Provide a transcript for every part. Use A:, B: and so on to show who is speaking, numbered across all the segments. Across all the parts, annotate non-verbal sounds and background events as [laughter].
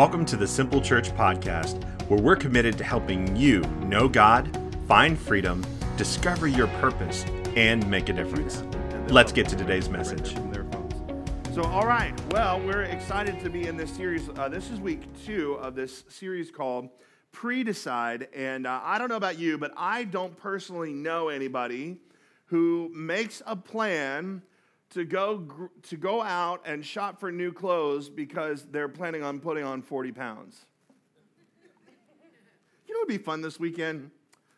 A: Welcome to the Simple Church Podcast, where we're committed to helping you know God, find freedom, discover your purpose, and make a difference. Let's get to today's message.
B: So, all right. Well, we're excited to be in this series. Uh, this is week two of this series called Pre Decide. And uh, I don't know about you, but I don't personally know anybody who makes a plan to go to go out and shop for new clothes because they're planning on putting on 40 pounds. You know it would be fun this weekend?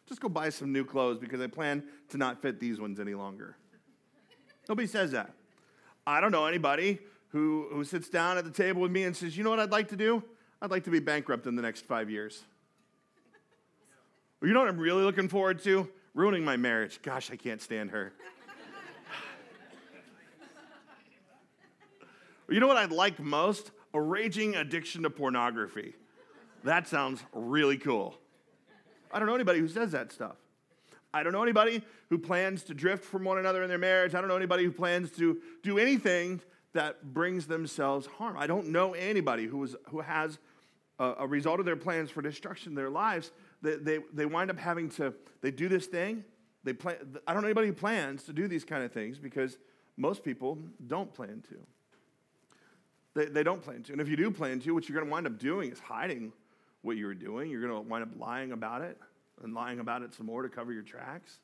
B: Just go buy some new clothes because I plan to not fit these ones any longer. Nobody says that. I don't know anybody who, who sits down at the table with me and says, You know what I'd like to do? I'd like to be bankrupt in the next five years. You know what I'm really looking forward to? Ruining my marriage. Gosh, I can't stand her. You know what I'd like most? A raging addiction to pornography. That sounds really cool. I don't know anybody who says that stuff. I don't know anybody who plans to drift from one another in their marriage. I don't know anybody who plans to do anything that brings themselves harm. I don't know anybody who, is, who has a, a result of their plans for destruction in their lives. They, they, they wind up having to, they do this thing. They plan, I don't know anybody who plans to do these kind of things because most people don't plan to. They, they don't plan to. And if you do plan to, what you're going to wind up doing is hiding what you were doing. You're going to wind up lying about it and lying about it some more to cover your tracks.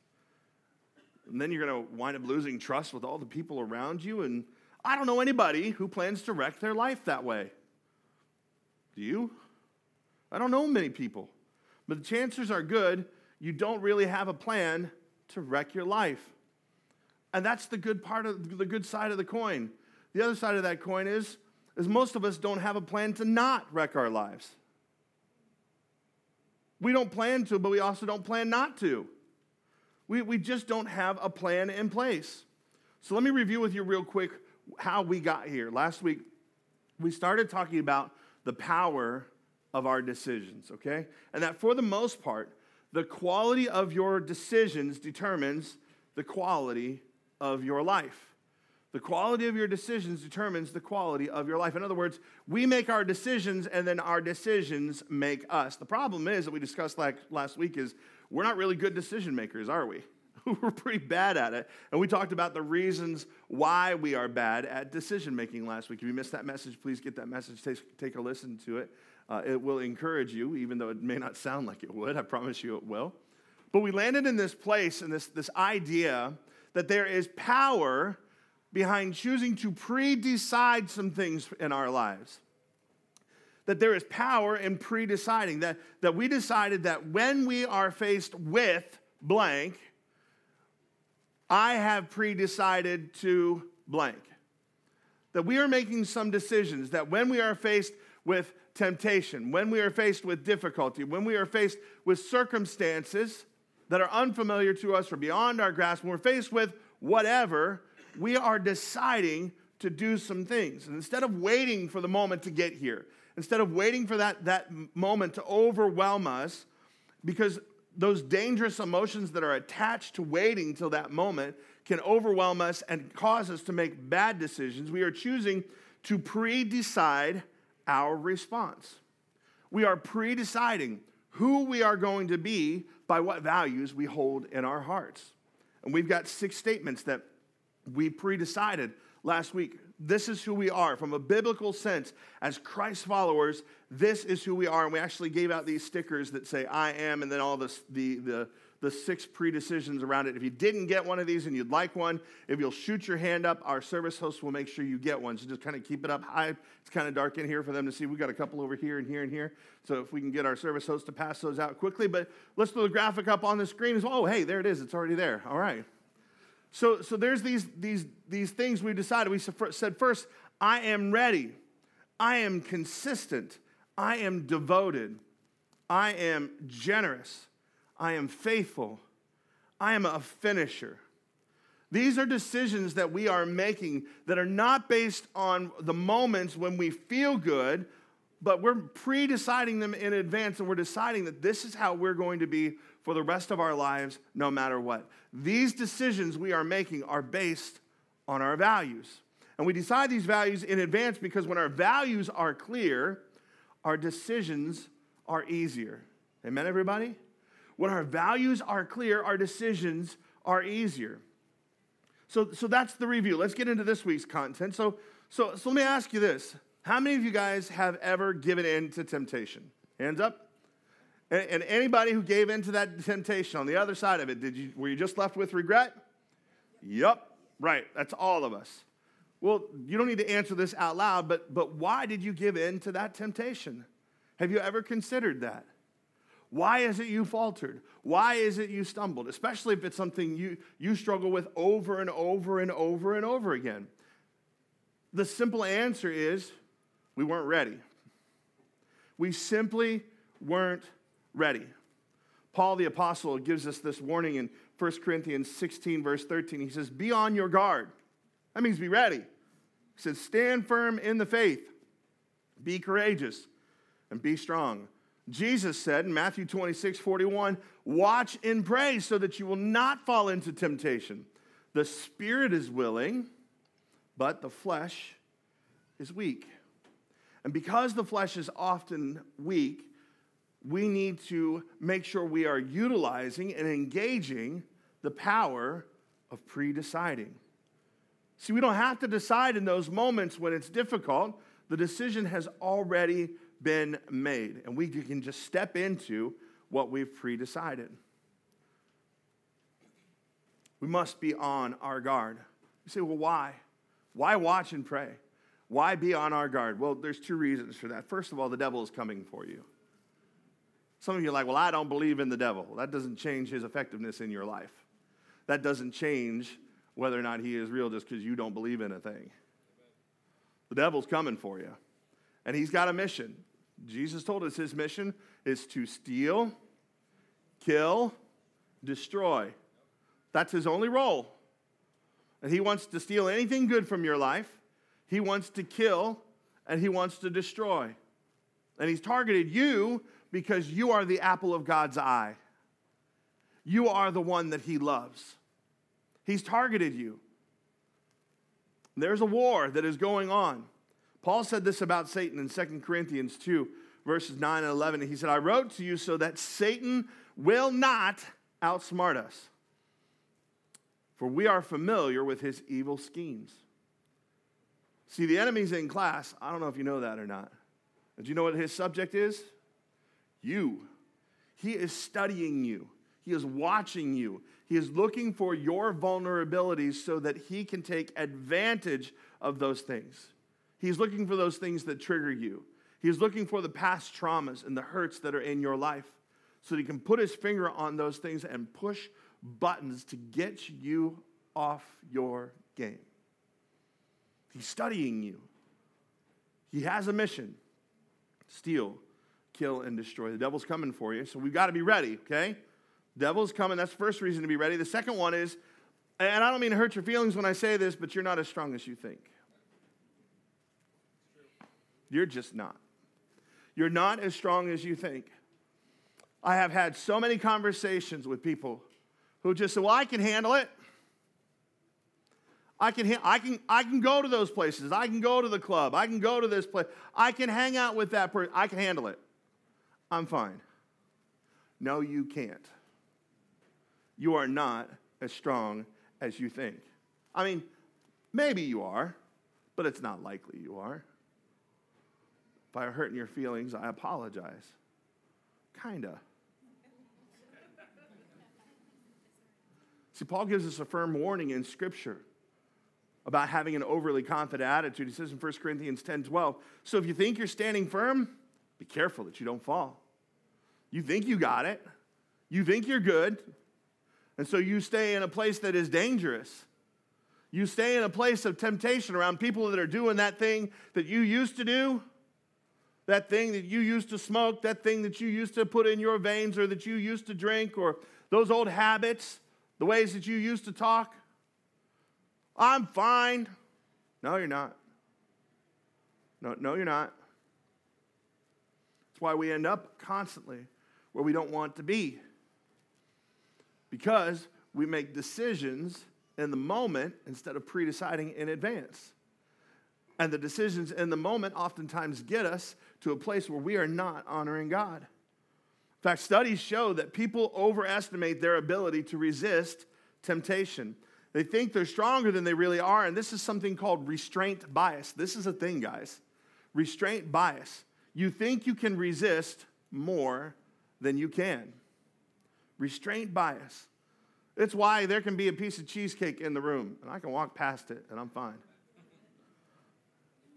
B: And then you're going to wind up losing trust with all the people around you. And I don't know anybody who plans to wreck their life that way. Do you? I don't know many people. But the chances are good you don't really have a plan to wreck your life. And that's the good part of the good side of the coin. The other side of that coin is is most of us don't have a plan to not wreck our lives. We don't plan to, but we also don't plan not to. We, we just don't have a plan in place. So let me review with you real quick how we got here. Last week, we started talking about the power of our decisions, okay? And that for the most part, the quality of your decisions determines the quality of your life. The quality of your decisions determines the quality of your life. In other words, we make our decisions and then our decisions make us. The problem is that we discussed like last week is we're not really good decision makers, are we? [laughs] we're pretty bad at it. And we talked about the reasons why we are bad at decision making last week. If you missed that message, please get that message, take, take a listen to it. Uh, it will encourage you, even though it may not sound like it would. I promise you it will. But we landed in this place and this, this idea that there is power behind choosing to pre decide some things in our lives. That there is power in pre deciding, that, that we decided that when we are faced with blank, I have pre decided to blank. That we are making some decisions, that when we are faced with temptation, when we are faced with difficulty, when we are faced with circumstances that are unfamiliar to us or beyond our grasp, when we're faced with whatever, we are deciding to do some things. And instead of waiting for the moment to get here, instead of waiting for that, that moment to overwhelm us, because those dangerous emotions that are attached to waiting till that moment can overwhelm us and cause us to make bad decisions, we are choosing to pre decide our response. We are pre deciding who we are going to be by what values we hold in our hearts. And we've got six statements that we pre decided last week. This is who we are from a biblical sense. As Christ followers, this is who we are. And we actually gave out these stickers that say, I am, and then all this, the, the, the six pre decisions around it. If you didn't get one of these and you'd like one, if you'll shoot your hand up, our service host will make sure you get one. So just kind of keep it up high. It's kind of dark in here for them to see. We've got a couple over here and here and here. So if we can get our service host to pass those out quickly. But let's throw the graphic up on the screen as well. Oh, hey, there it is. It's already there. All right. So, so there's these, these, these things we decided. We said first, I am ready. I am consistent. I am devoted. I am generous. I am faithful. I am a finisher. These are decisions that we are making that are not based on the moments when we feel good, but we're pre deciding them in advance and we're deciding that this is how we're going to be for the rest of our lives, no matter what. These decisions we are making are based on our values. And we decide these values in advance because when our values are clear, our decisions are easier. Amen, everybody? When our values are clear, our decisions are easier. So, so that's the review. Let's get into this week's content. So, so, so let me ask you this How many of you guys have ever given in to temptation? Hands up. And, and anybody who gave in to that temptation on the other side of it, did you, were you just left with regret? Yep, right. That's all of us. Well, you don't need to answer this out loud, but, but why did you give in to that temptation? Have you ever considered that? Why is it you faltered? Why is it you stumbled? Especially if it's something you, you struggle with over and over and over and over again. The simple answer is we weren't ready. We simply weren't ready. Paul the Apostle gives us this warning in 1 Corinthians 16, verse 13. He says, Be on your guard. That means be ready. He says, Stand firm in the faith, be courageous, and be strong. Jesus said in Matthew 26, 41, Watch and pray so that you will not fall into temptation. The spirit is willing, but the flesh is weak. And because the flesh is often weak, we need to make sure we are utilizing and engaging the power of pre deciding. See, we don't have to decide in those moments when it's difficult. The decision has already been made, and we can just step into what we've pre decided. We must be on our guard. You say, well, why? Why watch and pray? Why be on our guard? Well, there's two reasons for that. First of all, the devil is coming for you. Some of you are like, well, I don't believe in the devil. That doesn't change his effectiveness in your life. That doesn't change whether or not he is real just because you don't believe in a thing. The devil's coming for you. And he's got a mission. Jesus told us his mission is to steal, kill, destroy. That's his only role. And he wants to steal anything good from your life, he wants to kill, and he wants to destroy. And he's targeted you because you are the apple of God's eye. You are the one that he loves. He's targeted you. There's a war that is going on. Paul said this about Satan in 2 Corinthians 2, verses 9 and 11. He said, I wrote to you so that Satan will not outsmart us, for we are familiar with his evil schemes. See, the enemy's in class. I don't know if you know that or not. Do you know what his subject is? You. He is studying you, He is watching you. He is looking for your vulnerabilities so that He can take advantage of those things. He's looking for those things that trigger you. He's looking for the past traumas and the hurts that are in your life so that he can put his finger on those things and push buttons to get you off your game. He's studying you. He has a mission steal, kill, and destroy. The devil's coming for you, so we've got to be ready, okay? Devil's coming. That's the first reason to be ready. The second one is, and I don't mean to hurt your feelings when I say this, but you're not as strong as you think. You're just not. You're not as strong as you think. I have had so many conversations with people who just say, Well, I can handle it. I can, I, can, I can go to those places. I can go to the club. I can go to this place. I can hang out with that person. I can handle it. I'm fine. No, you can't. You are not as strong as you think. I mean, maybe you are, but it's not likely you are. If I hurting your feelings, I apologize. Kinda. See, Paul gives us a firm warning in Scripture about having an overly confident attitude. He says in 1 Corinthians 10 12, so if you think you're standing firm, be careful that you don't fall. You think you got it, you think you're good, and so you stay in a place that is dangerous. You stay in a place of temptation around people that are doing that thing that you used to do, that thing that you used to smoke, that thing that you used to put in your veins or that you used to drink, or those old habits, the ways that you used to talk. I'm fine. No, you're not. No, no, you're not. That's why we end up constantly where we don't want to be. Because we make decisions in the moment instead of pre deciding in advance. And the decisions in the moment oftentimes get us to a place where we are not honoring God. In fact, studies show that people overestimate their ability to resist temptation. They think they're stronger than they really are, and this is something called restraint bias. This is a thing, guys. Restraint bias. You think you can resist more than you can. Restraint bias. It's why there can be a piece of cheesecake in the room, and I can walk past it, and I'm fine.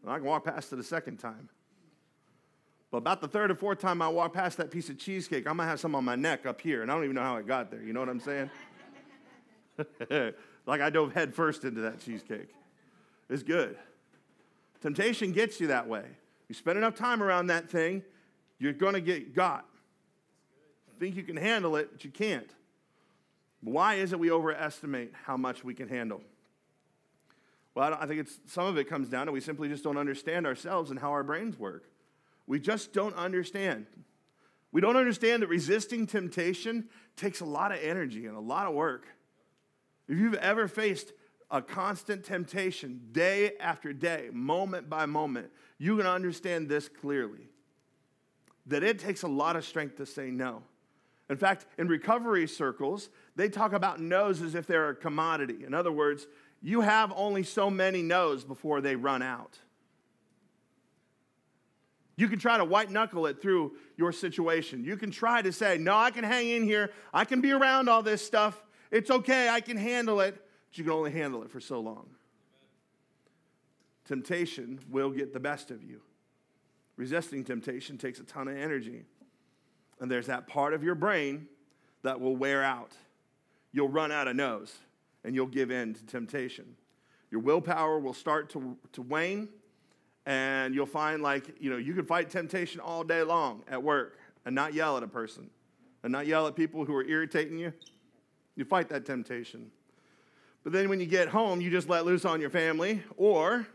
B: And I can walk past it a second time. But about the third or fourth time I walk past that piece of cheesecake, I'm gonna have some on my neck up here, and I don't even know how it got there. You know what I'm saying? [laughs] like I dove headfirst into that cheesecake. It's good. Temptation gets you that way. You spend enough time around that thing, you're gonna get got. Think you can handle it, but you can't. Why is it we overestimate how much we can handle? Well, I, I think it's some of it comes down to we simply just don't understand ourselves and how our brains work. We just don't understand. We don't understand that resisting temptation takes a lot of energy and a lot of work. If you've ever faced a constant temptation day after day, moment by moment, you can understand this clearly that it takes a lot of strength to say no. In fact, in recovery circles, they talk about no's as if they're a commodity. In other words, you have only so many no's before they run out. You can try to white knuckle it through your situation. You can try to say, No, I can hang in here. I can be around all this stuff. It's okay. I can handle it. But you can only handle it for so long. Temptation will get the best of you. Resisting temptation takes a ton of energy. And there's that part of your brain that will wear out. You'll run out of no's and you'll give in to temptation. Your willpower will start to, to wane and you'll find like you know you can fight temptation all day long at work and not yell at a person and not yell at people who are irritating you you fight that temptation but then when you get home you just let loose on your family or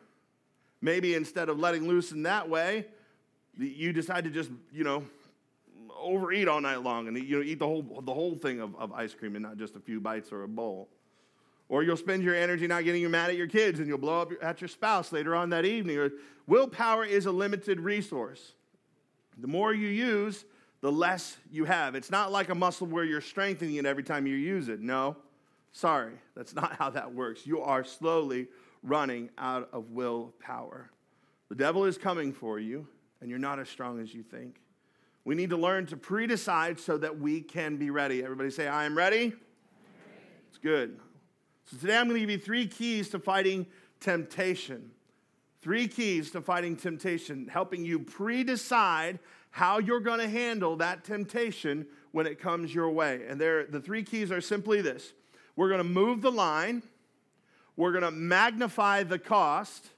B: maybe instead of letting loose in that way you decide to just you know overeat all night long and you know eat the whole the whole thing of, of ice cream and not just a few bites or a bowl or you'll spend your energy not getting you mad at your kids and you'll blow up at your spouse later on that evening. Or willpower is a limited resource. The more you use, the less you have. It's not like a muscle where you're strengthening it every time you use it. No, sorry, that's not how that works. You are slowly running out of willpower. The devil is coming for you, and you're not as strong as you think. We need to learn to pre decide so that we can be ready. Everybody say, I am ready. It's good. So today I'm going to give you three keys to fighting temptation. Three keys to fighting temptation, helping you pre decide how you're going to handle that temptation when it comes your way. And there, the three keys are simply this we're going to move the line, we're going to magnify the cost,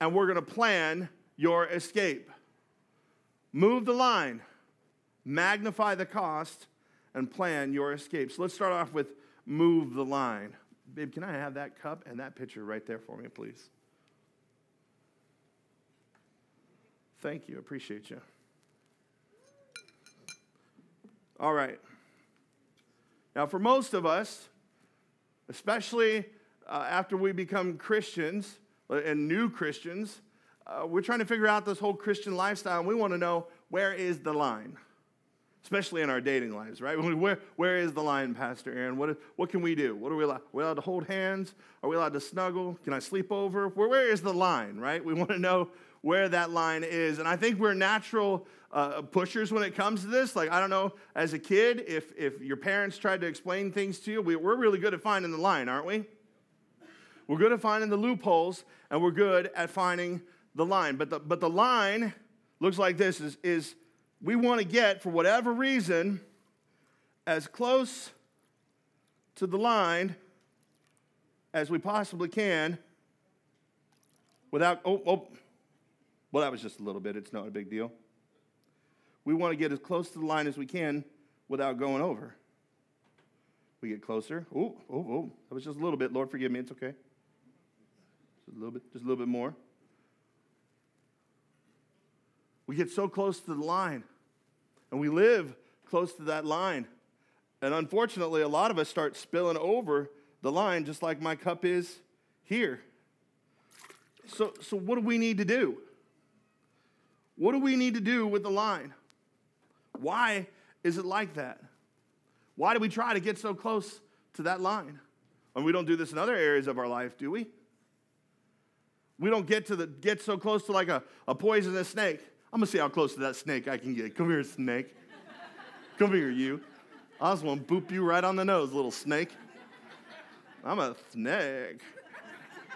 B: and we're going to plan your escape. Move the line, magnify the cost, and plan your escape. So let's start off with move the line. Babe, can I have that cup and that pitcher right there for me, please? Thank you. Appreciate you. All right. Now, for most of us, especially uh, after we become Christians uh, and new Christians, uh, we're trying to figure out this whole Christian lifestyle, and we want to know where is the line? especially in our dating lives, right? [laughs] Where, where is the line, Pastor Aaron? What, what can we do? What are we allowed? Are we allowed to hold hands? Are we allowed to snuggle? Can I sleep over? Where, where is the line, right? We want to know where that line is. And I think we're natural uh, pushers when it comes to this. Like, I don't know, as a kid, if, if your parents tried to explain things to you, we, we're really good at finding the line, aren't we? We're good at finding the loopholes, and we're good at finding the line. But the, but the line looks like this is, is we want to get, for whatever reason, as close to the line as we possibly can without, oh, oh, well, that was just a little bit. It's not a big deal. We want to get as close to the line as we can without going over. We get closer. Oh, oh, oh. That was just a little bit. Lord, forgive me. It's okay. Just a little bit, just a little bit more. We get so close to the line, and we live close to that line. And unfortunately, a lot of us start spilling over the line, just like my cup is here. So, so what do we need to do? What do we need to do with the line? Why is it like that? Why do we try to get so close to that line? And we don't do this in other areas of our life, do we? We don't get to the get so close to like a, a poisonous snake. I'm gonna see how close to that snake I can get. Come here, snake. Come here, you. I want to boop you right on the nose, little snake. I'm a snake.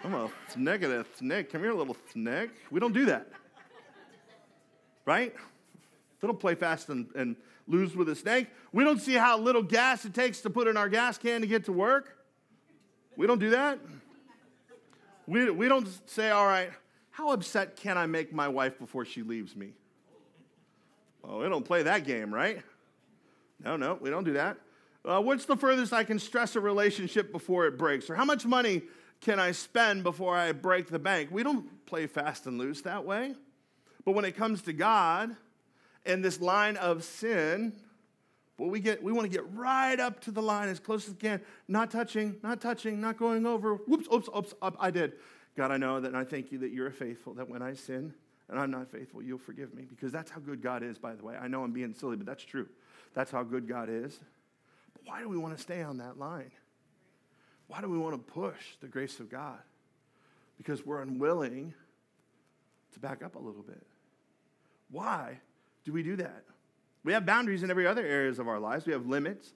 B: I'm a snake and a snake. Come here, little snake. We don't do that. Right? We don't play fast and, and lose with a snake. We don't see how little gas it takes to put in our gas can to get to work. We don't do that. We, we don't say, all right, how upset can I make my wife before she leaves me? Oh, we don't play that game, right? No, no, we don't do that. Uh, what's the furthest I can stress a relationship before it breaks? Or how much money can I spend before I break the bank? We don't play fast and loose that way. But when it comes to God and this line of sin, well, we get we want to get right up to the line as close as we can, not touching, not touching, not going over. Whoops, oops, oops, up, I did. God, I know that and I thank you that you're faithful, that when I sin and I'm not faithful, you'll forgive me. Because that's how good God is, by the way. I know I'm being silly, but that's true. That's how good God is. But why do we want to stay on that line? Why do we want to push the grace of God? Because we're unwilling to back up a little bit. Why do we do that? We have boundaries in every other areas of our lives. We have limits.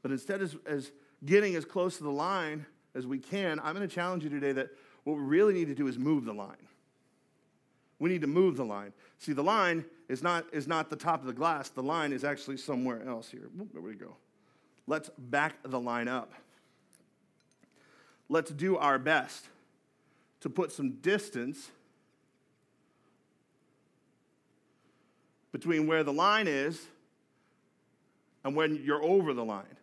B: But instead of as getting as close to the line as we can, I'm going to challenge you today that what we really need to do is move the line. We need to move the line. See, the line is not, is not the top of the glass. The line is actually somewhere else here. There we go. Let's back the line up. Let's do our best to put some distance between where the line is and when you're over the line.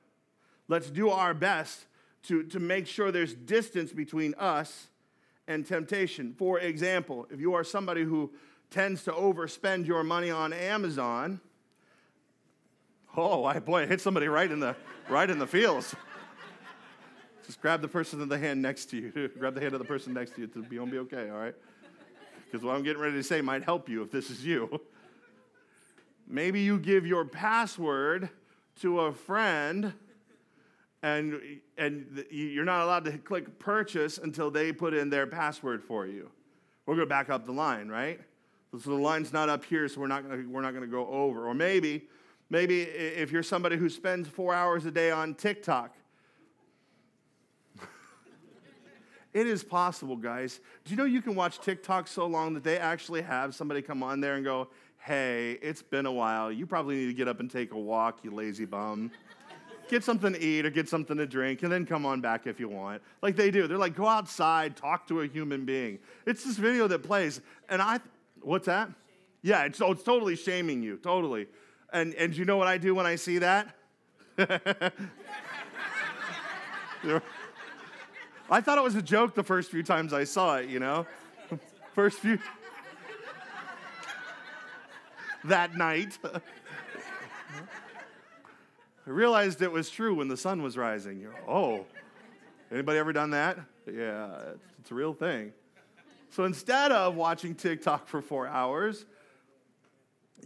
B: Let's do our best to, to make sure there's distance between us and temptation. For example, if you are somebody who tends to overspend your money on Amazon, oh, boy, hit somebody right in the, right in the feels. [laughs] Just grab the person in the hand next to you. [laughs] grab the hand of the person next to you to be, be okay, all right? Because what I'm getting ready to say might help you if this is you. [laughs] Maybe you give your password to a friend and, and you're not allowed to click purchase until they put in their password for you. We're going to back up the line, right? So the line's not up here, so we're not we're not going to go over. Or maybe, maybe if you're somebody who spends four hours a day on TikTok, [laughs] it is possible, guys. Do you know you can watch TikTok so long that they actually have somebody come on there and go, hey, it's been a while. You probably need to get up and take a walk, you lazy bum. get something to eat or get something to drink, and then come on back if you want. Like they do. They're like, go outside, talk to a human being. It's this video that plays, and I, what's that? Yeah, it's, oh, it's totally shaming you, totally. And, and you know what I do when I see that? [laughs] I thought it was a joke the first few times I saw it, you know? [laughs] First few that night. I realized it was true when the sun was rising. Oh, anybody ever done that? Yeah, it's a real thing. So instead of watching TikTok for four hours,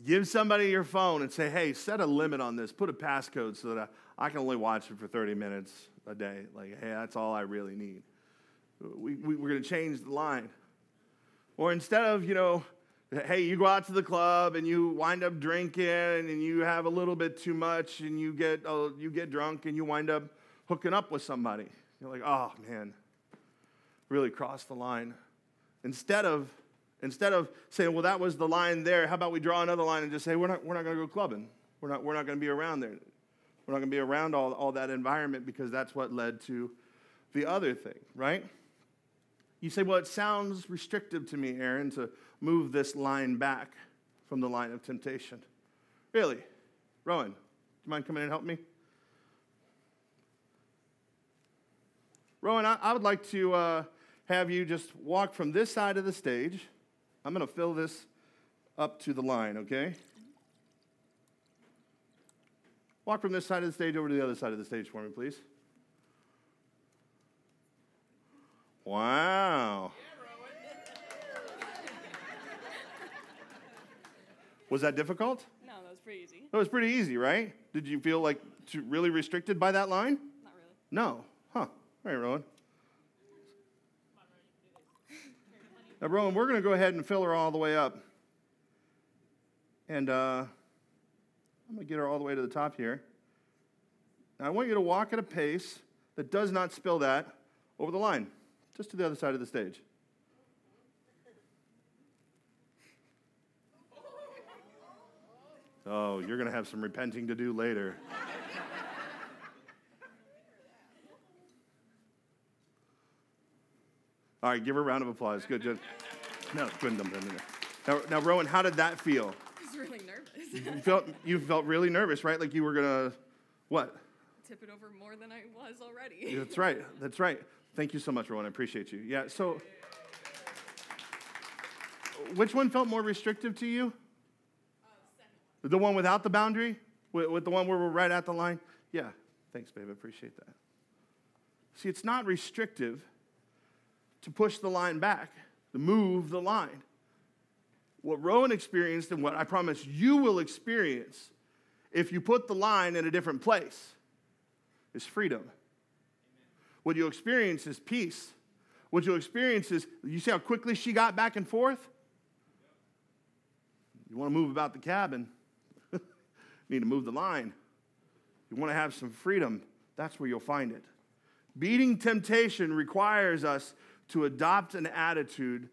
B: give somebody your phone and say, hey, set a limit on this. Put a passcode so that I, I can only watch it for 30 minutes a day. Like, hey, that's all I really need. We, we, we're going to change the line. Or instead of, you know, hey, you go out to the club and you wind up drinking and you have a little bit too much and you get, uh, you get drunk and you wind up hooking up with somebody. You're like, oh man, really crossed the line. Instead of, instead of saying, well, that was the line there, how about we draw another line and just say, we're not, we're not going to go clubbing. We're not, we're not going to be around there. We're not going to be around all, all that environment because that's what led to the other thing, right? You say, well, it sounds restrictive to me, Aaron, to move this line back from the line of temptation. Really? Rowan, do you mind coming in and help me? Rowan, I, I would like to uh, have you just walk from this side of the stage. I'm going to fill this up to the line, okay? Walk from this side of the stage over to the other side of the stage for me, please. Wow. Was that difficult?
C: No, that was pretty easy.
B: That was pretty easy, right? Did you feel like too, really restricted by that line?
C: Not really.
B: No. Huh. All right, Rowan. Now, Rowan, we're going to go ahead and fill her all the way up. And uh, I'm going to get her all the way to the top here. Now, I want you to walk at a pace that does not spill that over the line, just to the other side of the stage. Oh, you're going to have some repenting to do later. All right, give her a round of applause. Good, good. No, couldn't dump it in there. Now, now, Rowan, how did that feel?
C: I was really nervous.
B: You felt you felt really nervous, right? Like you were gonna what?
C: Tip it over more than I was already.
B: That's right. That's right. Thank you so much, Rowan. I appreciate you. Yeah. So, which one felt more restrictive to you? The one without the boundary, with, with the one where we're right at the line. Yeah. Thanks, babe. I appreciate that. See, it's not restrictive to push the line back, to move the line. What Rowan experienced and what I promise you will experience if you put the line in a different place is freedom. What you experience is peace. What you experience is, you see how quickly she got back and forth? You want to move about the cabin, need to move the line. You want to have some freedom, that's where you'll find it. Beating temptation requires us to adopt an attitude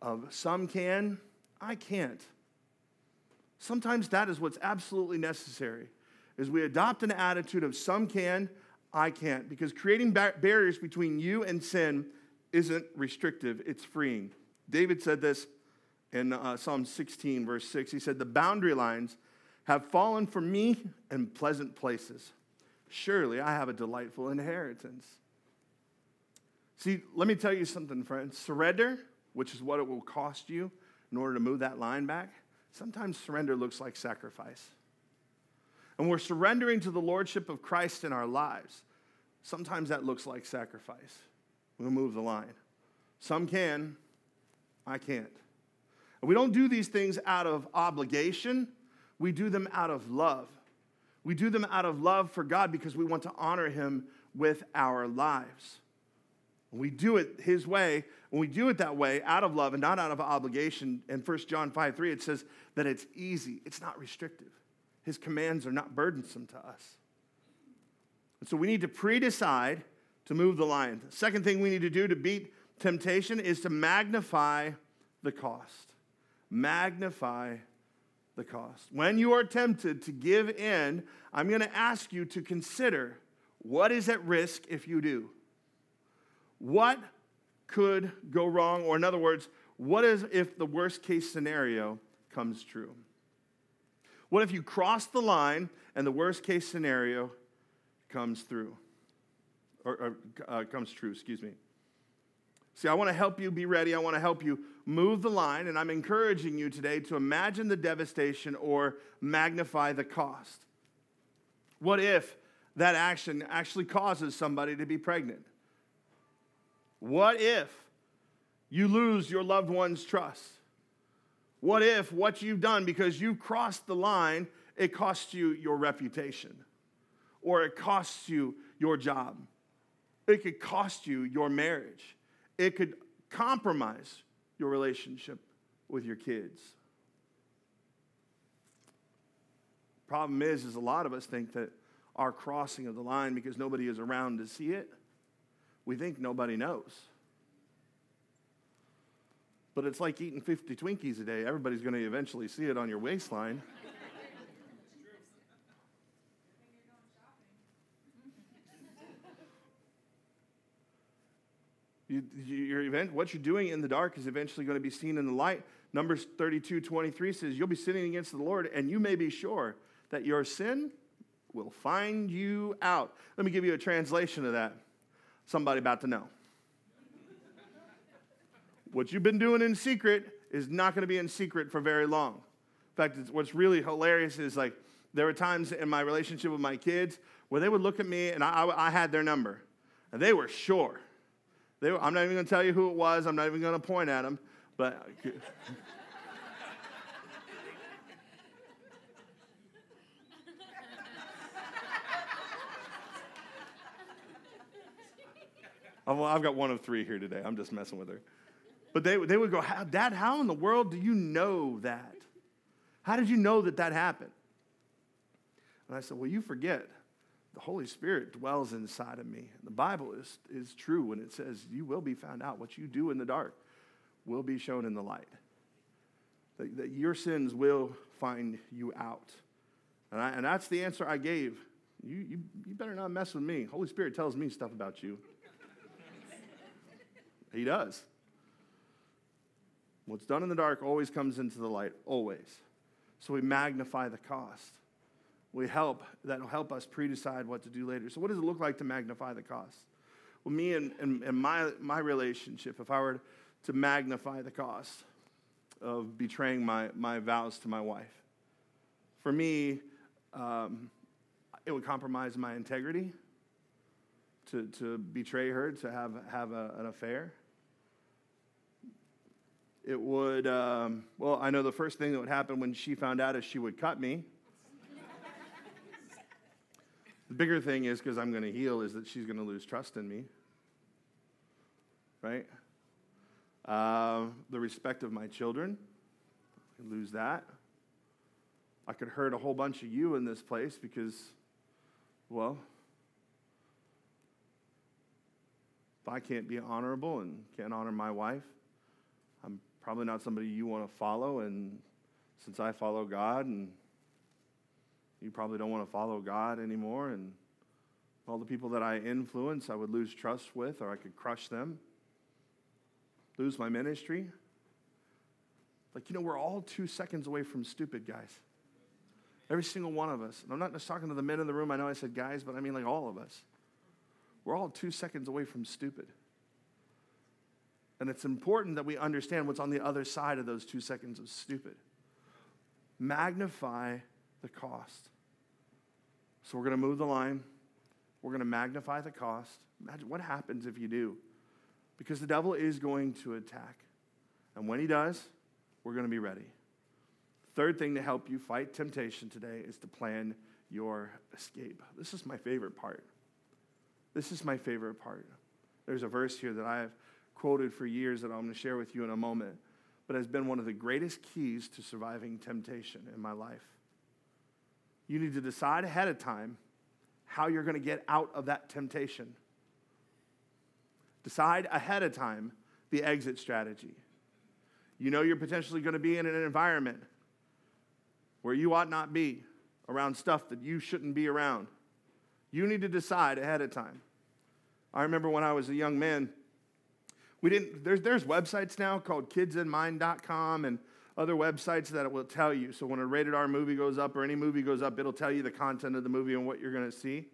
B: of some can, I can't. Sometimes that is what's absolutely necessary. Is we adopt an attitude of some can, I can't, because creating barriers between you and sin isn't restrictive, it's freeing. David said this in uh, Psalm 16, verse 6. He said, The boundary lines have fallen for me in pleasant places. Surely I have a delightful inheritance. See, let me tell you something, friends. Surrender, which is what it will cost you in order to move that line back, sometimes surrender looks like sacrifice. And we're surrendering to the lordship of Christ in our lives. Sometimes that looks like sacrifice. We'll move the line. Some can, I can't. And we don't do these things out of obligation, we do them out of love. We do them out of love for God because we want to honor Him with our lives. We do it His way. When we do it that way, out of love and not out of obligation, in 1 John 5 3, it says that it's easy, it's not restrictive. His commands are not burdensome to us. And so we need to pre decide to move the line. The second thing we need to do to beat temptation is to magnify the cost. Magnify the cost. When you are tempted to give in, I'm going to ask you to consider what is at risk if you do. What could go wrong? Or, in other words, what is if the worst case scenario comes true? What if you cross the line and the worst case scenario comes through? Or, or uh, comes true, excuse me. See, I want to help you be ready. I want to help you move the line, and I'm encouraging you today to imagine the devastation or magnify the cost. What if that action actually causes somebody to be pregnant? What if you lose your loved one's trust? What if what you've done, because you've crossed the line, it costs you your reputation? Or it costs you your job? It could cost you your marriage. It could compromise your relationship with your kids. Problem is, is a lot of us think that our crossing of the line, because nobody is around to see it, we think nobody knows. But it's like eating 50 Twinkies a day. Everybody's going to eventually see it on your waistline. You, your event, what you're doing in the dark is eventually going to be seen in the light. Numbers 32, 23 says, You'll be sinning against the Lord, and you may be sure that your sin will find you out. Let me give you a translation of that somebody about to know. what you've been doing in secret is not going to be in secret for very long. In fact, what's really hilarious is like there were times in my relationship with my kids where they would look at me and I, I had their number, and they were sure. They were, I'm not even going to tell you who it was. I'm not even going to point at them. But [laughs] I've got one of three here today. I'm just messing with her. But they, they would go, Dad, how in the world do you know that? How did you know that that happened? And I said, Well, you forget the Holy Spirit dwells inside of me. The Bible is, is true when it says, You will be found out. What you do in the dark will be shown in the light. That, that your sins will find you out. And, I, and that's the answer I gave. You, you, you better not mess with me. Holy Spirit tells me stuff about you. he does. What's done in the dark always comes into the light, always. So we magnify the cost. We help, that'll help us pre-decide what to do later. So what does it look like to magnify the cost? Well, me and, and, and my, my relationship, if I were to magnify the cost of betraying my, my vows to my wife, for me, um, it would compromise my integrity to, to betray her, to have, have a, an affair. It would, um, well, I know the first thing that would happen when she found out is she would cut me. The bigger thing is because I'm going to heal, is that she's going to lose trust in me. Right? Uh, the respect of my children, I lose that. I could hurt a whole bunch of you in this place because, well, if I can't be honorable and can't honor my wife, I'm probably not somebody you want to follow. And since I follow God, and you probably don't want to follow God anymore, and all the people that I influence, I would lose trust with, or I could crush them, lose my ministry. Like, you know, we're all two seconds away from stupid, guys. Every single one of us. And I'm not just talking to the men in the room. I know I said guys, but I mean like all of us. We're all two seconds away from stupid. And it's important that we understand what's on the other side of those two seconds of stupid. Magnify the cost. So we're going to move the line. We're going to magnify the cost. Imagine what happens if you do. Because the devil is going to attack. And when he does, we're going to be ready. Third thing to help you fight temptation today is to plan your escape. This is my favorite part. This is my favorite part. There's a verse here that I have quoted for years that I'm going to share with you in a moment, but has been one of the greatest keys to surviving temptation in my life. You need to decide ahead of time how you're going to get out of that temptation. Decide ahead of time the exit strategy. You know you're potentially going to be in an environment where you ought not be, around stuff that you shouldn't be around. You need to decide ahead of time. I remember when I was a young man, we didn't, there's, there's websites now called kidsinmind.com and other websites that it will tell you. So when a rated R movie goes up or any movie goes up, it'll tell you the content of the movie and what you're going to see.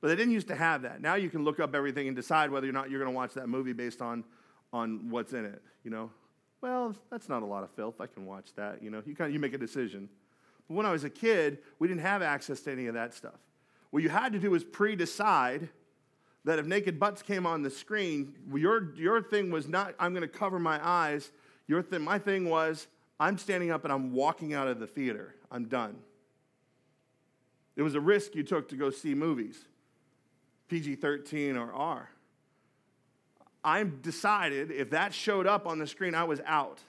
B: But they didn't used to have that. Now you can look up everything and decide whether or not you're going to watch that movie based on, on what's in it. You know, well, that's not a lot of filth. I can watch that. You know, you kind of, you make a decision. But when I was a kid, we didn't have access to any of that stuff. What you had to do was pre-decide that if naked butts came on the screen, your, your thing was not, I'm going to cover my eyes. Your thing, my thing was, I'm standing up and I'm walking out of the theater. I'm done. It was a risk you took to go see movies, PG 13 or R. I decided if that showed up on the screen, I was out.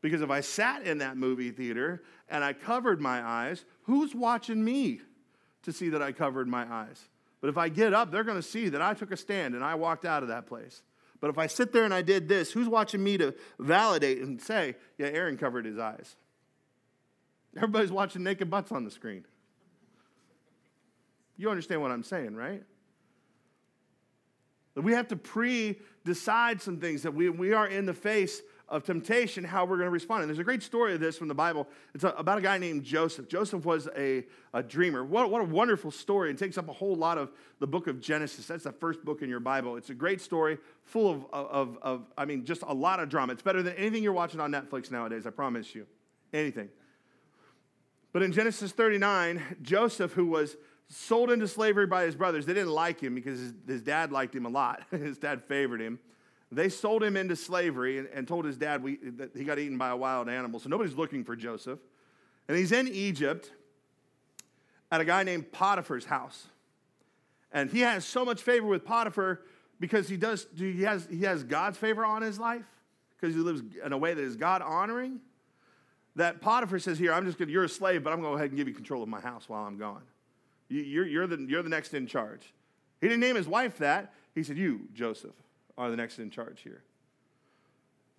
B: Because if I sat in that movie theater and I covered my eyes, who's watching me to see that I covered my eyes? But if I get up, they're going to see that I took a stand and I walked out of that place. But if I sit there and I did this, who's watching me to validate and say, yeah, Aaron covered his eyes? Everybody's watching naked butts on the screen. You understand what I'm saying, right? That we have to pre decide some things that we, we are in the face of temptation, how we're going to respond. And there's a great story of this from the Bible. It's about a guy named Joseph. Joseph was a, a dreamer. What, what a wonderful story. It takes up a whole lot of the book of Genesis. That's the first book in your Bible. It's a great story, full of, of, of, I mean, just a lot of drama. It's better than anything you're watching on Netflix nowadays, I promise you. Anything. But in Genesis 39, Joseph, who was sold into slavery by his brothers, they didn't like him because his, his dad liked him a lot. [laughs] his dad favored him. They sold him into slavery and, and told his dad we, that he got eaten by a wild animal. So nobody's looking for Joseph. And he's in Egypt at a guy named Potiphar's house. And he has so much favor with Potiphar because he does, he has, he has God's favor on his life, because he lives in a way that is God honoring, that Potiphar says, Here, I'm just to, you're a slave, but I'm going to go ahead and give you control of my house while I'm gone. You, are you're, the, you're the next in charge. He didn't name his wife that. He said, You, Joseph, are the next in charge here.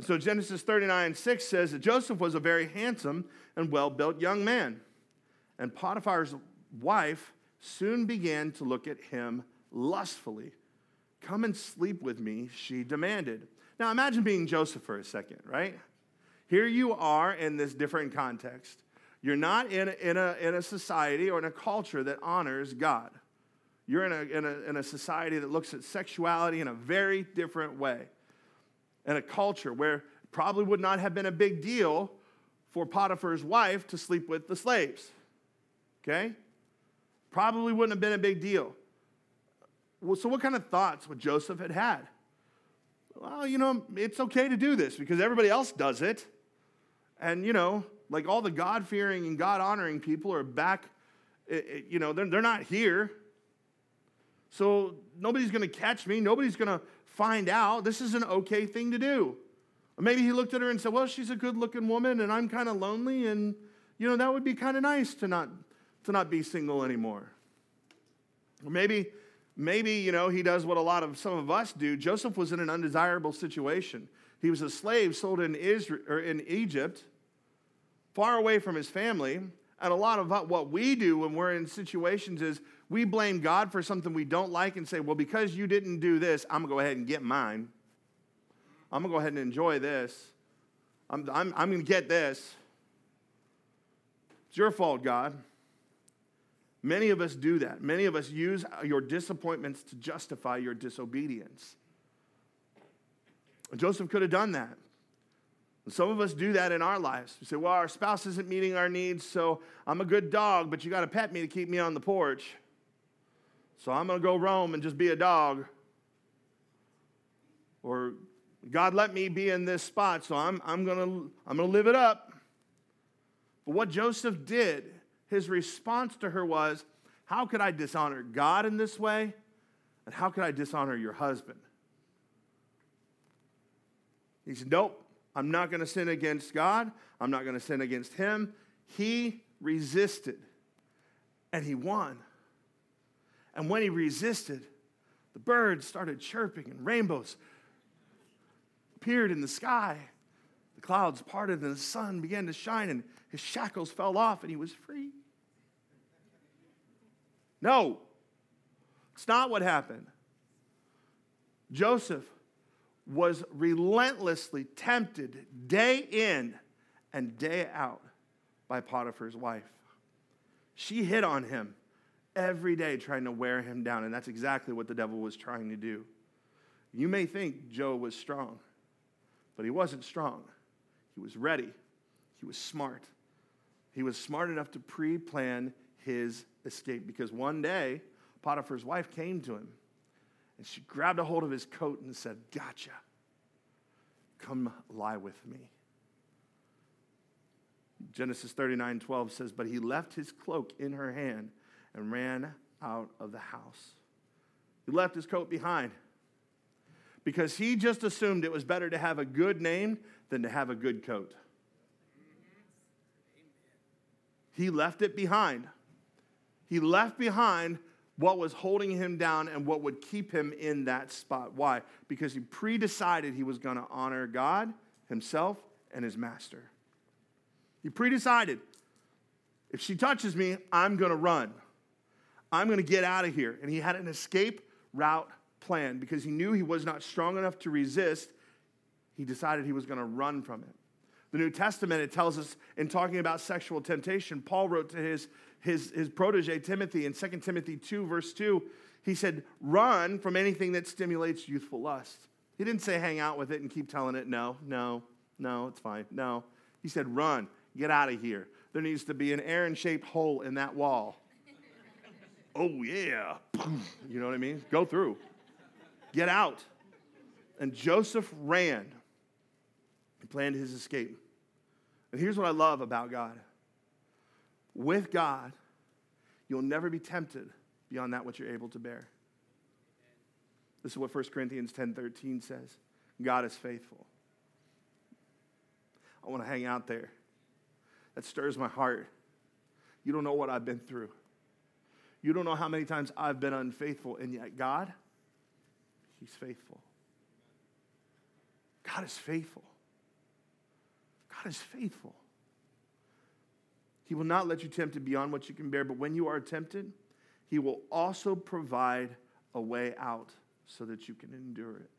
B: So Genesis 39 6 says that Joseph was a very handsome and well built young man. And Potiphar's wife soon began to look at him lustfully. Come and sleep with me, she demanded. Now imagine being Joseph for a second, right? Here you are in this different context. You're not in a, in a, in a society or in a culture that honors God. You're in a, in, a, in a society that looks at sexuality in a very different way. In a culture where probably would not have been a big deal for Potiphar's wife to sleep with the slaves. Okay? Probably wouldn't have been a big deal. Well, so, what kind of thoughts would Joseph had had? Well, you know, it's okay to do this because everybody else does it. And, you know, like all the God fearing and God honoring people are back, eh, eh, you know, they're, they're not here. So nobody's going to catch me. Nobody's going to find out. This is an okay thing to do. Or maybe he looked at her and said, Well, she's a good looking woman and I'm kind of lonely. And, you know, that would be kind of nice to not, to not be single anymore. Or maybe, maybe, you know, he does what a lot of some of us do. Joseph was in an undesirable situation. He was a slave sold in, Israel, or in Egypt far away from his family. And a lot of what we do when we're in situations is we blame God for something we don't like and say, well, because you didn't do this, I'm going to go ahead and get mine. I'm going to go ahead and enjoy this. I'm, I'm, I'm going to get this. It's your fault, God. Many of us do that. Many of us use your disappointments to justify your disobedience. Joseph could have done that. Some of us do that in our lives. We say, well, our spouse isn't meeting our needs, so I'm a good dog, but you got to pet me to keep me on the porch. So I'm going to go roam and just be a dog. Or God let me be in this spot, so I'm, I'm going to I'm going to live it up. But what Joseph did, his response to her was, How could I dishonor God in this way? And how could I dishonor your husband? He said, Nope, I'm not going to sin against God. I'm not going to sin against him. He resisted and he won. And when he resisted, the birds started chirping and rainbows appeared in the sky. The clouds parted and the sun began to shine and his shackles fell off and he was free. No, it's not what happened. Joseph was relentlessly tempted day in and day out by Potiphar's wife. She hit on him every day, trying to wear him down, and that's exactly what the devil was trying to do. You may think Joe was strong, but he wasn't strong. He was ready, he was smart. He was smart enough to pre plan his escape because one day Potiphar's wife came to him and she grabbed a hold of his coat and said, Gotcha. Come lie with me. Genesis 39 12 says, But he left his cloak in her hand and ran out of the house. He left his coat behind because he just assumed it was better to have a good name than to have a good coat. He left it behind. He left behind what was holding him down and what would keep him in that spot. Why? Because he pre decided he was going to honor God, himself, and his master. He pre decided if she touches me, I'm going to run. I'm going to get out of here. And he had an escape route plan because he knew he was not strong enough to resist. He decided he was going to run from it. The New Testament, it tells us in talking about sexual temptation, Paul wrote to his his, his protege Timothy in 2 Timothy 2, verse 2, he said, Run from anything that stimulates youthful lust. He didn't say hang out with it and keep telling it, no, no, no, it's fine. No. He said, Run, get out of here. There needs to be an Aaron shaped hole in that wall. Oh, yeah. You know what I mean? Go through. Get out. And Joseph ran. He planned his escape. And here's what I love about God with God, you'll never be tempted beyond that which you're able to bear. This is what 1 Corinthians 10:13 says. God is faithful. I want to hang out there. That stirs my heart. You don't know what I've been through. You don't know how many times I've been unfaithful, and yet God, He's faithful. God is faithful. God is faithful. He will not let you tempted beyond what you can bear, but when you are tempted, He will also provide a way out so that you can endure it.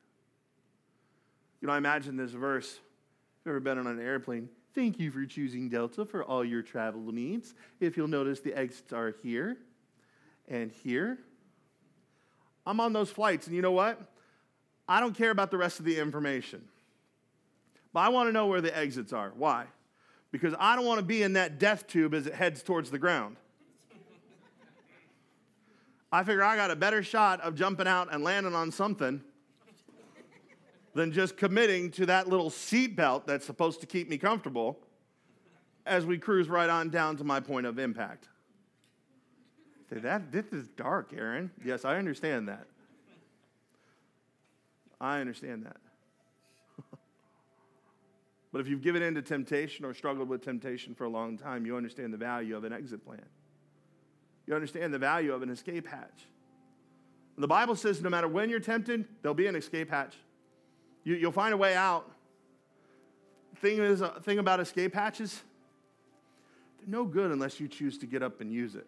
B: You know, I imagine this verse. If you've ever been on an airplane, thank you for choosing Delta for all your travel needs. If you'll notice, the exits are here and here. I'm on those flights, and you know what? I don't care about the rest of the information. But I want to know where the exits are. Why? Because I don't want to be in that death tube as it heads towards the ground. [laughs] I figure I got a better shot of jumping out and landing on something than just committing to that little seatbelt that's supposed to keep me comfortable as we cruise right on down to my point of impact. That this is dark, Aaron. Yes, I understand that. I understand that. [laughs] but if you've given in to temptation or struggled with temptation for a long time, you understand the value of an exit plan. You understand the value of an escape hatch. The Bible says no matter when you're tempted, there'll be an escape hatch. You, will find a way out. Thing is, uh, thing about escape hatches, they're no good unless you choose to get up and use it.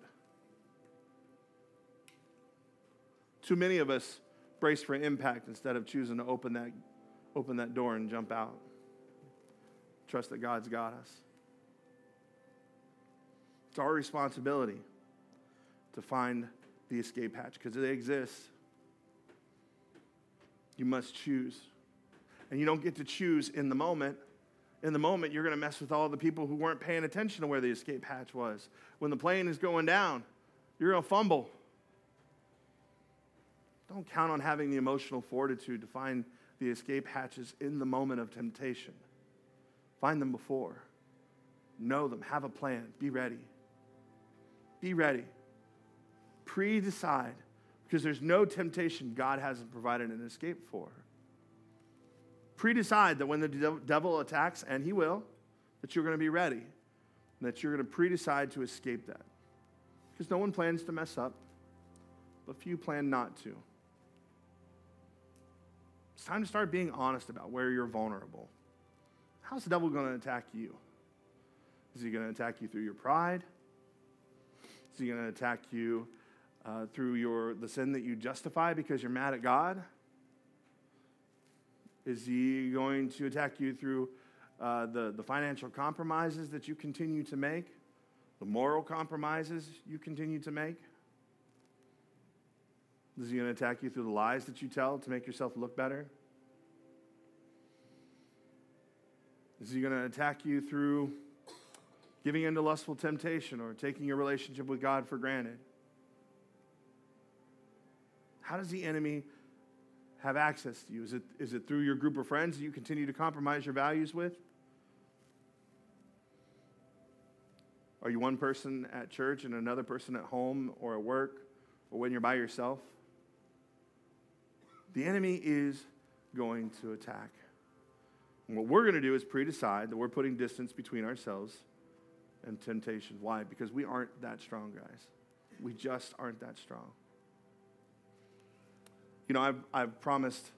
B: Too many of us brace for impact instead of choosing to open that, open that door and jump out. Trust that God's got us. It's our responsibility to find the escape hatch because they exist. You must choose. And you don't get to choose in the moment. In the moment, you're going to mess with all the people who weren't paying attention to where the escape hatch was. When the plane is going down, you're going to fumble. Don't count on having the emotional fortitude to find the escape hatches in the moment of temptation. Find them before. Know them. Have a plan. Be ready. Be ready. Pre decide because there's no temptation God hasn't provided an escape for. Pre decide that when the devil attacks, and he will, that you're going to be ready, and that you're going to pre decide to escape that. Because no one plans to mess up, but few plan not to. It's time to start being honest about where you're vulnerable. How's the devil going to attack you? Is he going to attack you through your pride? Is he going to attack you uh, through your, the sin that you justify because you're mad at God? Is he going to attack you through uh, the, the financial compromises that you continue to make? The moral compromises you continue to make? Is he going to attack you through the lies that you tell to make yourself look better? Is he going to attack you through giving into lustful temptation or taking your relationship with God for granted? How does the enemy have access to you? Is it, is it through your group of friends that you continue to compromise your values with? Are you one person at church and another person at home or at work or when you're by yourself? The enemy is going to attack. And what we're going to do is pre decide that we're putting distance between ourselves and temptation. Why? Because we aren't that strong, guys. We just aren't that strong. You know, I've, I've promised,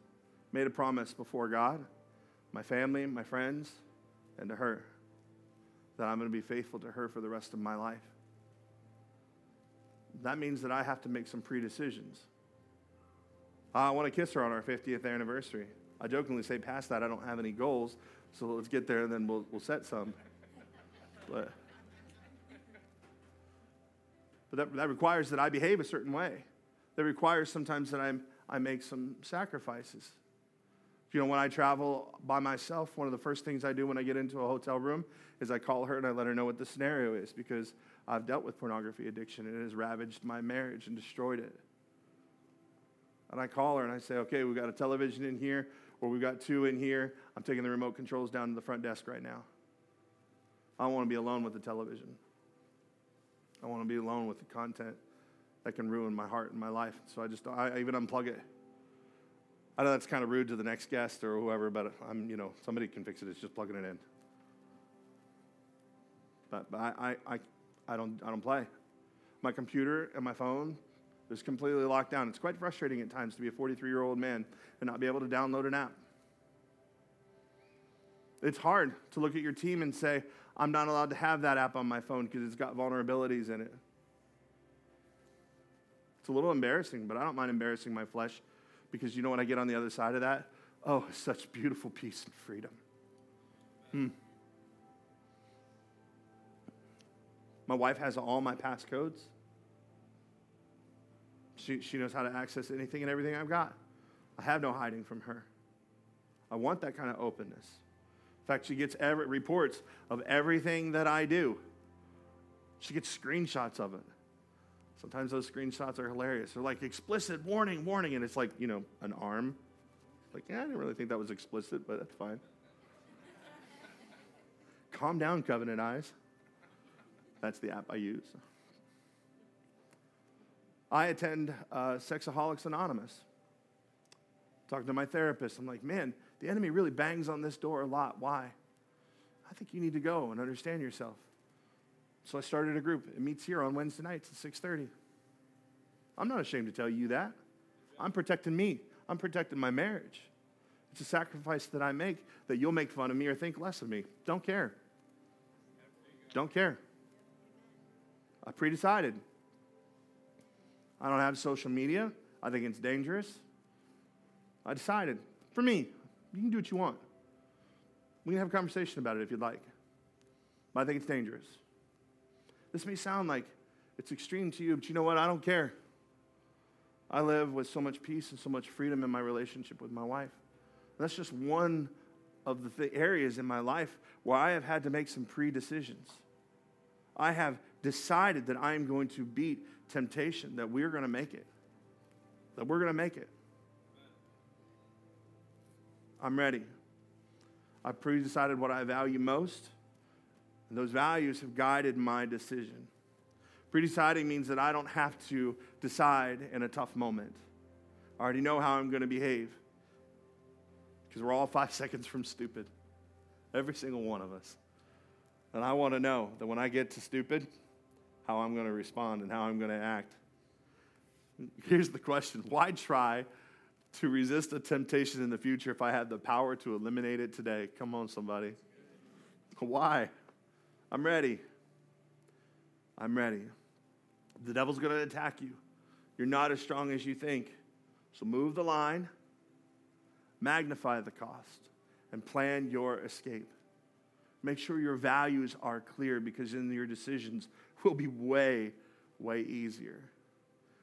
B: made a promise before God, my family, my friends, and to her that I'm going to be faithful to her for the rest of my life. That means that I have to make some pre decisions. Ah, I want to kiss her on our 50th anniversary. I jokingly say, past that, I don't have any goals, so let's get there and then we'll, we'll set some. But, but that, that requires that I behave a certain way. That requires sometimes that I'm, I make some sacrifices. You know, when I travel by myself, one of the first things I do when I get into a hotel room is I call her and I let her know what the scenario is because I've dealt with pornography addiction and it has ravaged my marriage and destroyed it. And I call her and I say, okay, we've got a television in here, or we've got two in here. I'm taking the remote controls down to the front desk right now. I don't want to be alone with the television. I want to be alone with the content that can ruin my heart and my life. So I just, I even unplug it. I know that's kind of rude to the next guest or whoever, but I'm, you know, somebody can fix it. It's just plugging it in. But, but I, I, I, I, don't, I don't play. My computer and my phone is completely locked down. It's quite frustrating at times to be a 43 year old man and not be able to download an app. It's hard to look at your team and say, I'm not allowed to have that app on my phone because it's got vulnerabilities in it. It's a little embarrassing, but I don't mind embarrassing my flesh because you know what I get on the other side of that? Oh, such beautiful peace and freedom. Hmm. My wife has all my passcodes. She, she knows how to access anything and everything I've got. I have no hiding from her. I want that kind of openness. In fact, she gets every, reports of everything that I do. She gets screenshots of it. Sometimes those screenshots are hilarious. They're like explicit warning, warning, and it's like, you know, an arm. Like, yeah, I didn't really think that was explicit, but that's fine. Calm down, Covenant Eyes. That's the app I use. I attend uh, Sexaholics Anonymous. Talking to my therapist, I'm like, man, the enemy really bangs on this door a lot. Why? I think you need to go and understand yourself. So I started a group. It meets here on Wednesday nights at 6:30. I'm not ashamed to tell you that. I'm protecting me. I'm protecting my marriage. It's a sacrifice that I make that you'll make fun of me or think less of me. Don't care. Don't care. I pre-decided. I don't have social media. I think it's dangerous. I decided. For me, you can do what you want. We can have a conversation about it if you'd like. But I think it's dangerous. This may sound like it's extreme to you, but you know what? I don't care. I live with so much peace and so much freedom in my relationship with my wife. That's just one of the th- areas in my life where I have had to make some pre decisions. I have decided that I am going to beat temptation, that we're going to make it. That we're going to make it. I'm ready. I've pre decided what I value most, and those values have guided my decision. Pre deciding means that I don't have to decide in a tough moment. I already know how I'm going to behave because we're all five [laughs] seconds from stupid, every single one of us. And I want to know that when I get to stupid, how I'm going to respond and how I'm going to act. Here's the question why try to resist a temptation in the future if I had the power to eliminate it today? Come on, somebody. Why? I'm ready. I'm ready. The devil's going to attack you. You're not as strong as you think. So move the line, magnify the cost, and plan your escape. Make sure your values are clear because in your decisions will be way, way easier.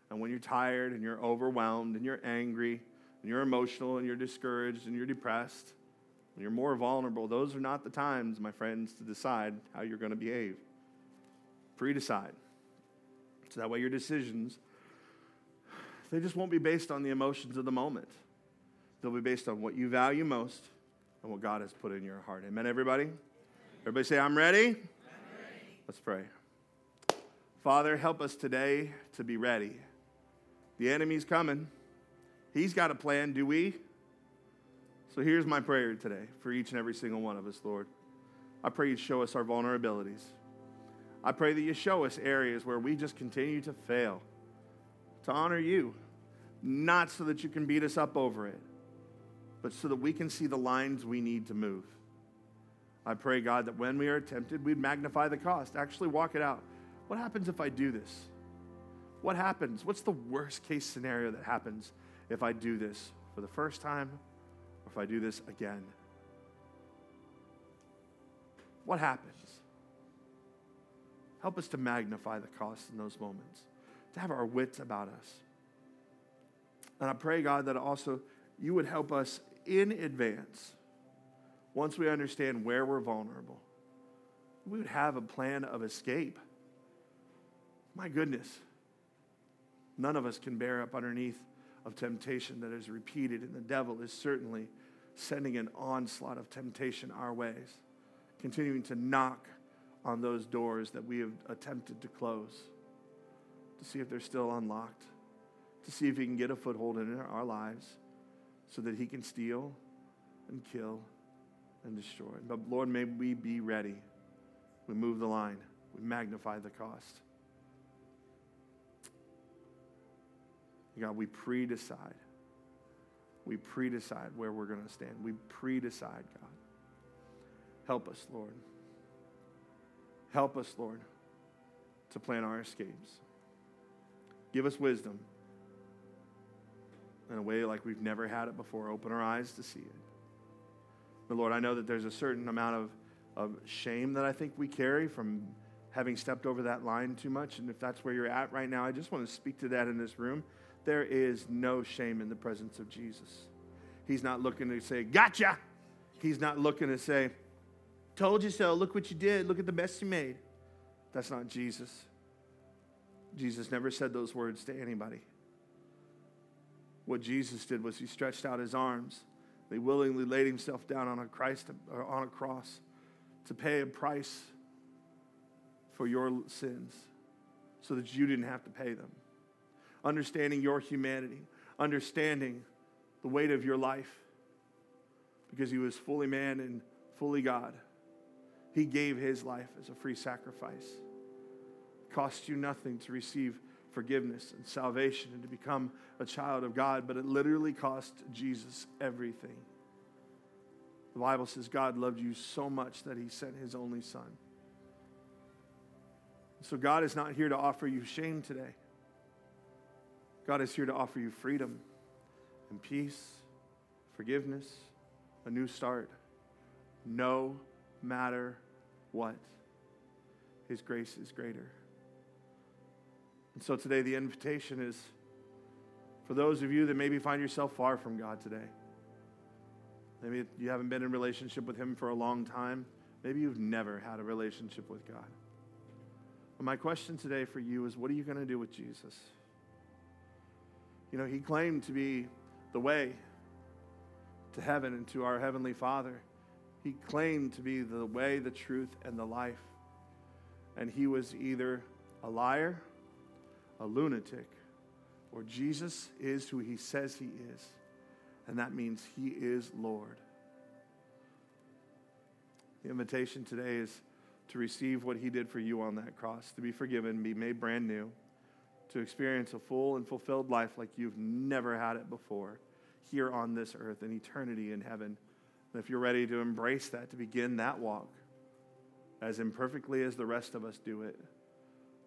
B: And when you're tired and you're overwhelmed and you're angry and you're emotional and you're discouraged and you're depressed and you're more vulnerable, those are not the times, my friends, to decide how you're going to behave. Pre decide. So that way your decisions, they just won't be based on the emotions of the moment. They'll be based on what you value most and what God has put in your heart. Amen, everybody? Everybody say, I'm ready. I'm ready. Let's pray. Father, help us today to be ready. The enemy's coming. He's got a plan, do we? So here's my prayer today for each and every single one of us, Lord. I pray you show us our vulnerabilities. I pray that you show us areas where we just continue to fail, to honor you, not so that you can beat us up over it, but so that we can see the lines we need to move. I pray, God, that when we are tempted, we'd magnify the cost, actually walk it out. What happens if I do this? What happens? What's the worst case scenario that happens if I do this for the first time or if I do this again? What happens? Help us to magnify the cost in those moments, to have our wits about us. And I pray, God, that also you would help us in advance, once we understand where we're vulnerable, we would have a plan of escape my goodness, none of us can bear up underneath of temptation that is repeated, and the devil is certainly sending an onslaught of temptation our ways, continuing to knock on those doors that we have attempted to close, to see if they're still unlocked, to see if he can get a foothold in our lives, so that he can steal and kill and destroy. But Lord, may we be ready. We move the line, we magnify the cost. God, we pre decide. We pre decide where we're going to stand. We pre decide, God. Help us, Lord. Help us, Lord, to plan our escapes. Give us wisdom in a way like we've never had it before. Open our eyes to see it. But Lord, I know that there's a certain amount of, of shame that I think we carry from having stepped over that line too much. And if that's where you're at right now, I just want to speak to that in this room. There is no shame in the presence of Jesus. He's not looking to say, Gotcha! He's not looking to say, Told you so. Look what you did. Look at the mess you made. That's not Jesus. Jesus never said those words to anybody. What Jesus did was he stretched out his arms. He willingly laid himself down on a Christ on a cross to pay a price for your sins so that you didn't have to pay them. Understanding your humanity, understanding the weight of your life because he was fully man and fully God. He gave his life as a free sacrifice. It cost you nothing to receive forgiveness and salvation and to become a child of God, but it literally cost Jesus everything. The Bible says God loved you so much that he sent his only son. So God is not here to offer you shame today. God is here to offer you freedom and peace, forgiveness, a new start. No matter what. His grace is greater. And so today, the invitation is for those of you that maybe find yourself far from God today. Maybe you haven't been in relationship with Him for a long time. Maybe you've never had a relationship with God. But my question today for you is what are you going to do with Jesus? You know, He claimed to be the way to heaven and to our Heavenly Father. He claimed to be the way, the truth, and the life. And he was either a liar, a lunatic, or Jesus is who he says he is. And that means he is Lord. The invitation today is to receive what he did for you on that cross, to be forgiven, be made brand new, to experience a full and fulfilled life like you've never had it before here on this earth, and eternity in heaven. And if you're ready to embrace that, to begin that walk as imperfectly as the rest of us do it,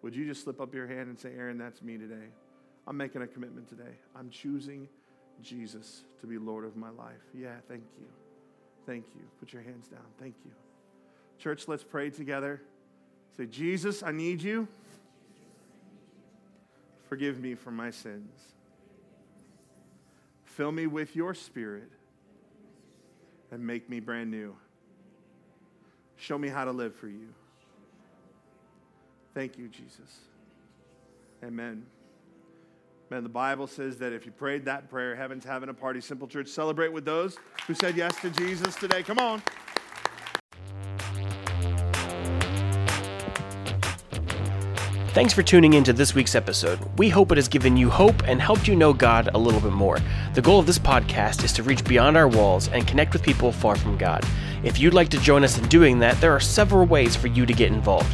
B: would you just slip up your hand and say, Aaron, that's me today? I'm making a commitment today. I'm choosing Jesus to be Lord of my life. Yeah, thank you. Thank you. Put your hands down. Thank you. Church, let's pray together. Say, Jesus, I need you. Forgive me for my sins. Fill me with your spirit and make me brand new. Show me how to live for you. Thank you, Jesus. Amen. Man, the Bible says that if you prayed that prayer, heaven's having a party. Simple Church, celebrate with those who said yes to Jesus today. Come on.
D: Thanks for tuning in to this week's episode. We hope it has given you hope and helped you know God a little bit more. The goal of this podcast is to reach beyond our walls and connect with people far from God. If you'd like to join us in doing that, there are several ways for you to get involved.